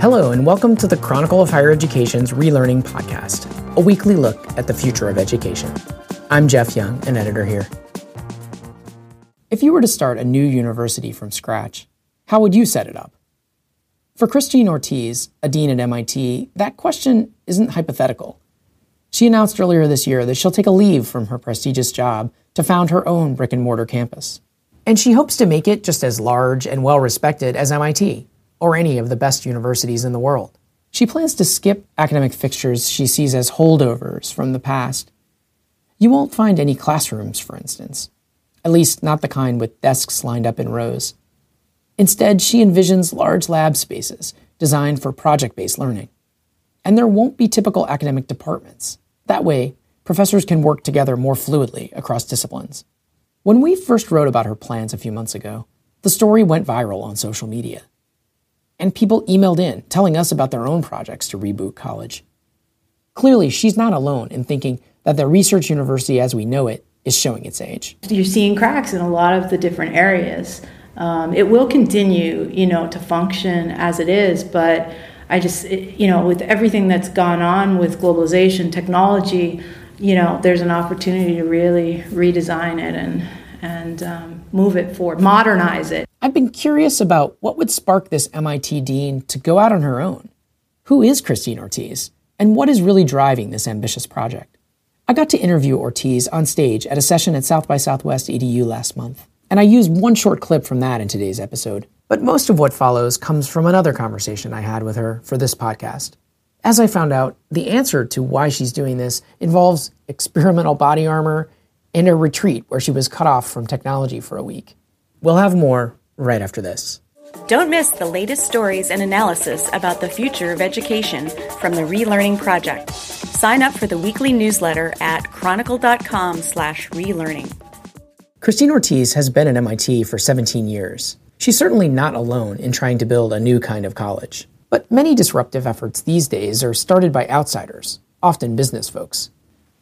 Hello, and welcome to the Chronicle of Higher Education's Relearning Podcast, a weekly look at the future of education. I'm Jeff Young, an editor here. If you were to start a new university from scratch, how would you set it up? For Christine Ortiz, a dean at MIT, that question isn't hypothetical. She announced earlier this year that she'll take a leave from her prestigious job to found her own brick and mortar campus. And she hopes to make it just as large and well respected as MIT, or any of the best universities in the world. She plans to skip academic fixtures she sees as holdovers from the past. You won't find any classrooms, for instance, at least not the kind with desks lined up in rows. Instead, she envisions large lab spaces designed for project based learning. And there won't be typical academic departments. That way, professors can work together more fluidly across disciplines. When we first wrote about her plans a few months ago, the story went viral on social media and people emailed in telling us about their own projects to reboot college. Clearly, she's not alone in thinking that the research university as we know it is showing its age. You're seeing cracks in a lot of the different areas. Um, it will continue, you know, to function as it is, but I just, you know, with everything that's gone on with globalization, technology, you know, there's an opportunity to really redesign it and and um, move it forward, modernize it. I've been curious about what would spark this MIT dean to go out on her own. Who is Christine Ortiz, and what is really driving this ambitious project? I got to interview Ortiz on stage at a session at South by Southwest EDU last month, and I used one short clip from that in today's episode. But most of what follows comes from another conversation I had with her for this podcast. As I found out, the answer to why she's doing this involves experimental body armor in a retreat where she was cut off from technology for a week. We'll have more right after this. Don't miss the latest stories and analysis about the future of education from the Relearning Project. Sign up for the weekly newsletter at chronicle.com/relearning. Christine Ortiz has been at MIT for 17 years. She's certainly not alone in trying to build a new kind of college. But many disruptive efforts these days are started by outsiders, often business folks.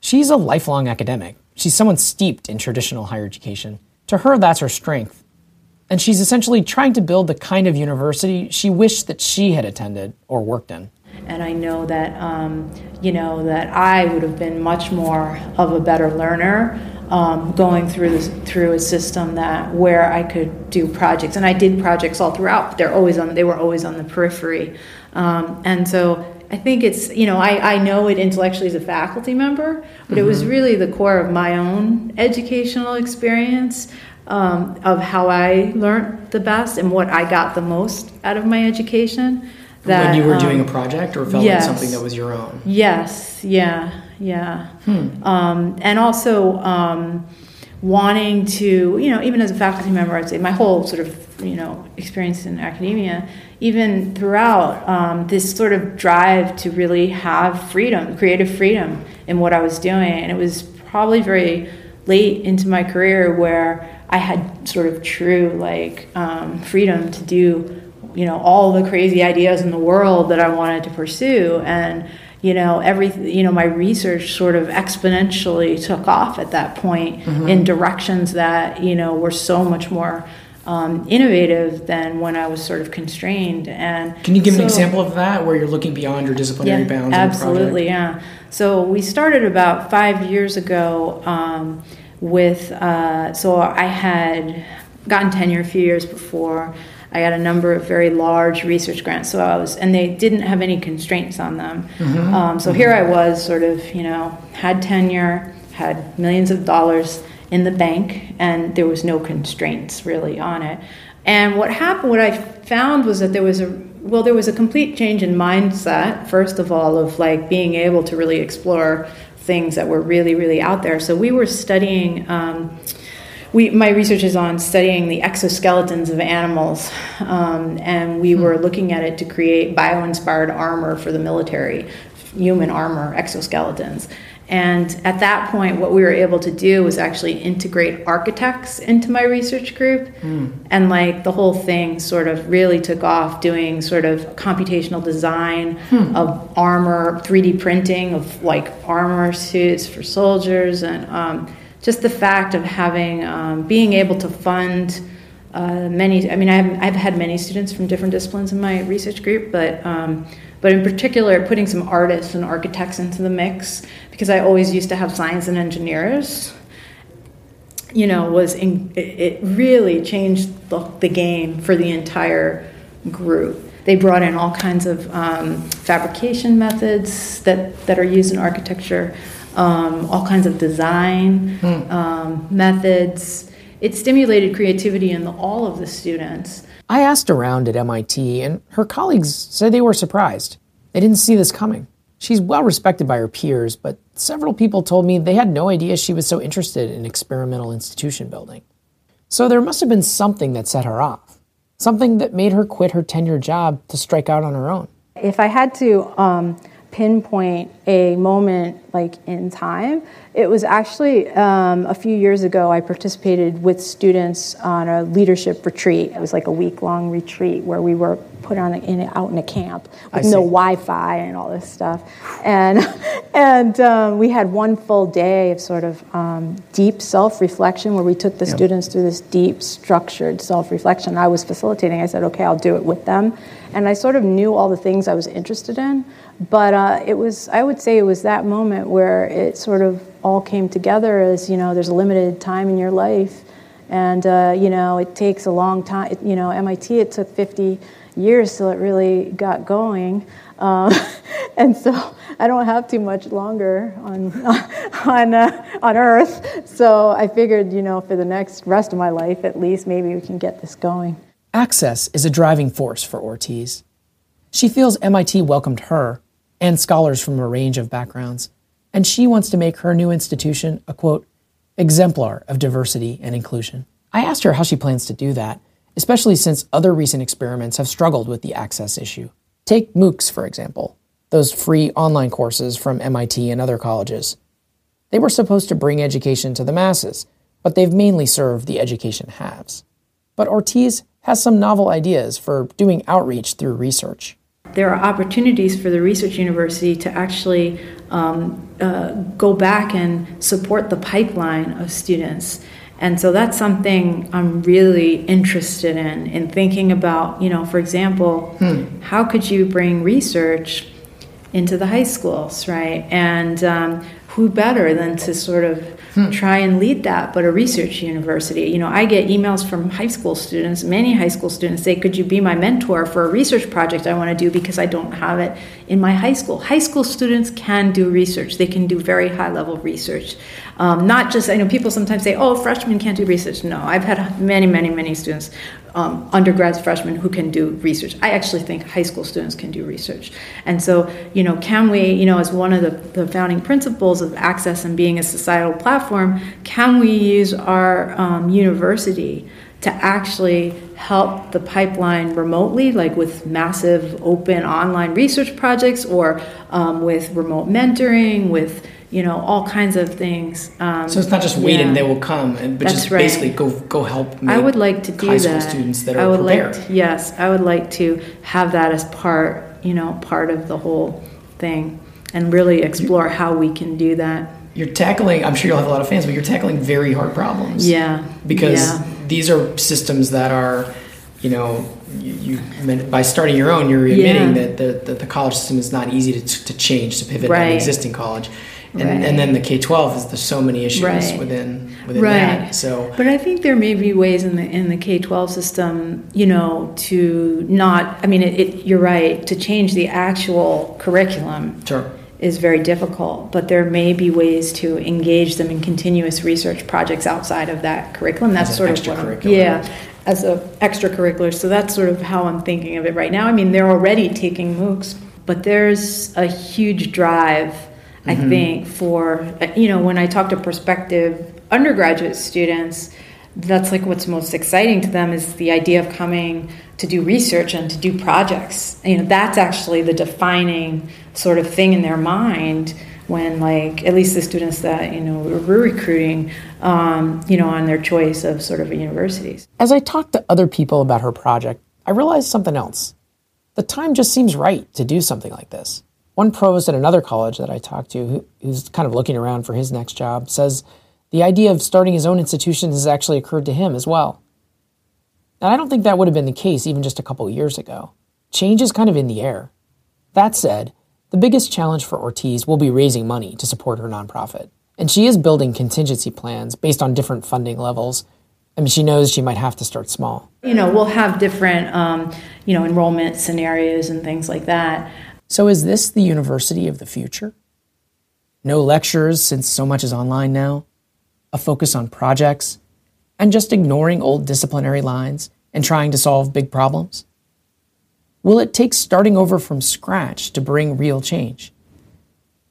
She's a lifelong academic She's someone steeped in traditional higher education. To her, that's her strength. And she's essentially trying to build the kind of university she wished that she had attended or worked in. And I know that, um, you know, that I would have been much more of a better learner um, going through this, through a system that where I could do projects, and I did projects all throughout. But they're always on. They were always on the periphery, um, and so I think it's, you know, I, I know it intellectually as a faculty member, but mm-hmm. it was mm-hmm. really the core of my own educational experience um, of how I learned the best and what I got the most out of my education. That, when you were um, doing a project or felt yes, like something that was your own? Yes, yeah, yeah. Hmm. Um, and also um, wanting to, you know, even as a faculty member, I'd say my whole sort of, you know, experience in academia even throughout um, this sort of drive to really have freedom, creative freedom in what I was doing. And it was probably very late into my career where I had sort of true like um, freedom to do, you know, all the crazy ideas in the world that I wanted to pursue. And you know every you know my research sort of exponentially took off at that point mm-hmm. in directions that you know were so much more um, innovative than when I was sort of constrained. And can you give so, an example of that, where you're looking beyond your disciplinary yeah, bounds? Absolutely, yeah. So we started about five years ago um, with. Uh, so I had gotten tenure a few years before. I got a number of very large research grants, so I was, and they didn't have any constraints on them. Mm-hmm. Um, so here I was, sort of, you know, had tenure, had millions of dollars in the bank, and there was no constraints really on it. And what happened, what I found was that there was a well, there was a complete change in mindset. First of all, of like being able to really explore things that were really, really out there. So we were studying. Um, we, my research is on studying the exoskeletons of animals, um, and we hmm. were looking at it to create bio-inspired armor for the military, human armor exoskeletons. And at that point, what we were able to do was actually integrate architects into my research group. Mm. And like the whole thing sort of really took off doing sort of computational design hmm. of armor, 3D printing of like armor suits for soldiers, and um, just the fact of having, um, being able to fund uh, many. I mean, I've, I've had many students from different disciplines in my research group, but um, but in particular, putting some artists and architects into the mix because I always used to have science and engineers. You know, was in, it really changed the, the game for the entire group. They brought in all kinds of um, fabrication methods that, that are used in architecture, um, all kinds of design um, methods. It stimulated creativity in the, all of the students. I asked around at MIT, and her colleagues said they were surprised. They didn't see this coming. She's well respected by her peers, but several people told me they had no idea she was so interested in experimental institution building. So there must have been something that set her off something that made her quit her tenure job to strike out on her own. If I had to um, pinpoint a moment like in time, it was actually um, a few years ago. I participated with students on a leadership retreat. It was like a week long retreat where we were put on a, in, out in a camp with no Wi-Fi and all this stuff, and and um, we had one full day of sort of um, deep self-reflection where we took the students through this deep, structured self-reflection. I was facilitating. I said, "Okay, I'll do it with them," and I sort of knew all the things I was interested in, but uh, it was I would say it was that moment where it sort of all came together as you know there's a limited time in your life. And uh, you know it takes a long time you know mit it took 50 years till it really got going. Um, and so i don't have too much longer on on uh, on earth. So i figured you know for the next rest of my life at least maybe we can get this going access is a driving force for ortiz she feels mit welcomed her and scholars from a range of backgrounds and she wants to make her new institution a quote, exemplar of diversity and inclusion. I asked her how she plans to do that, especially since other recent experiments have struggled with the access issue. Take MOOCs, for example, those free online courses from MIT and other colleges. They were supposed to bring education to the masses, but they've mainly served the education haves. But Ortiz has some novel ideas for doing outreach through research there are opportunities for the research university to actually um, uh, go back and support the pipeline of students. And so that's something I'm really interested in, in thinking about, you know, for example, hmm. how could you bring research into the high schools, right? And um, who better than to sort of hmm. try and lead that but a research university? You know i get emails from high school students many high school students say could you be my mentor for a research project i want to do because i don't have it in my high school? High school students can do research. They can do very high level research. Um, not just i know people sometimes say oh freshmen can't do research. No i've had many many many students um, undergrads, freshmen who can do research. I actually think high school students can do research. And so, you know, can we, you know, as one of the, the founding principles of access and being a societal platform, can we use our um, university to actually help the pipeline remotely, like with massive open online research projects or um, with remote mentoring, with you know, all kinds of things. Um, so it's not just wait yeah. and they will come, and, but That's just right. basically go go help. I would like to do high that. school students that are I would prepared. Like to, yes, I would like to have that as part, you know, part of the whole thing, and really explore how we can do that. You're tackling. I'm sure you'll have a lot of fans, but you're tackling very hard problems. Yeah, because yeah. these are systems that are you know, you, you, by starting your own, you're admitting yeah. that the, the, the, college system is not easy to, to change to pivot right. an existing college and, right. and then the K twelve is there's so many issues right. within within right. that. So, but I think there may be ways in the in the K twelve system, you know, to not. I mean, it, it, you're right to change the actual curriculum. Sure. Is very difficult, but there may be ways to engage them in continuous research projects outside of that curriculum. That's sort of what yeah, as a extracurricular. So that's sort of how I'm thinking of it right now. I mean, they're already taking MOOCs, but there's a huge drive I mm-hmm. think, for, you know, when I talk to prospective undergraduate students, that's like what's most exciting to them is the idea of coming to do research and to do projects. You know, that's actually the defining sort of thing in their mind when like at least the students that you know we're recruiting um, you know on their choice of sort of universities as i talked to other people about her project i realized something else the time just seems right to do something like this one provost at another college that I talked to, who, who's kind of looking around for his next job, says the idea of starting his own institution has actually occurred to him as well. And I don't think that would have been the case even just a couple years ago. Change is kind of in the air. That said, the biggest challenge for Ortiz will be raising money to support her nonprofit. And she is building contingency plans based on different funding levels. I mean, she knows she might have to start small. You know, we'll have different, um, you know, enrollment scenarios and things like that. So, is this the university of the future? No lectures since so much is online now, a focus on projects, and just ignoring old disciplinary lines and trying to solve big problems? Will it take starting over from scratch to bring real change?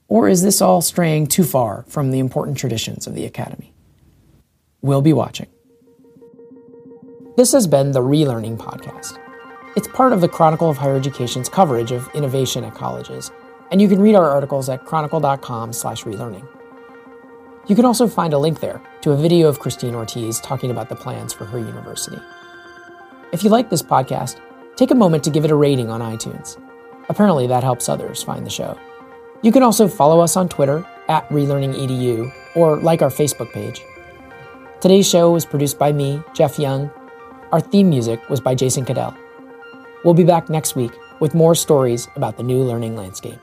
Or is this all straying too far from the important traditions of the Academy? We'll be watching. This has been the Relearning Podcast. It's part of the Chronicle of Higher Education's coverage of innovation at colleges, and you can read our articles at chronicle.com/relearning. You can also find a link there to a video of Christine Ortiz talking about the plans for her university. If you like this podcast, take a moment to give it a rating on iTunes. Apparently, that helps others find the show. You can also follow us on Twitter at relearningedu or like our Facebook page. Today's show was produced by me, Jeff Young. Our theme music was by Jason Cadell. We'll be back next week with more stories about the new learning landscape.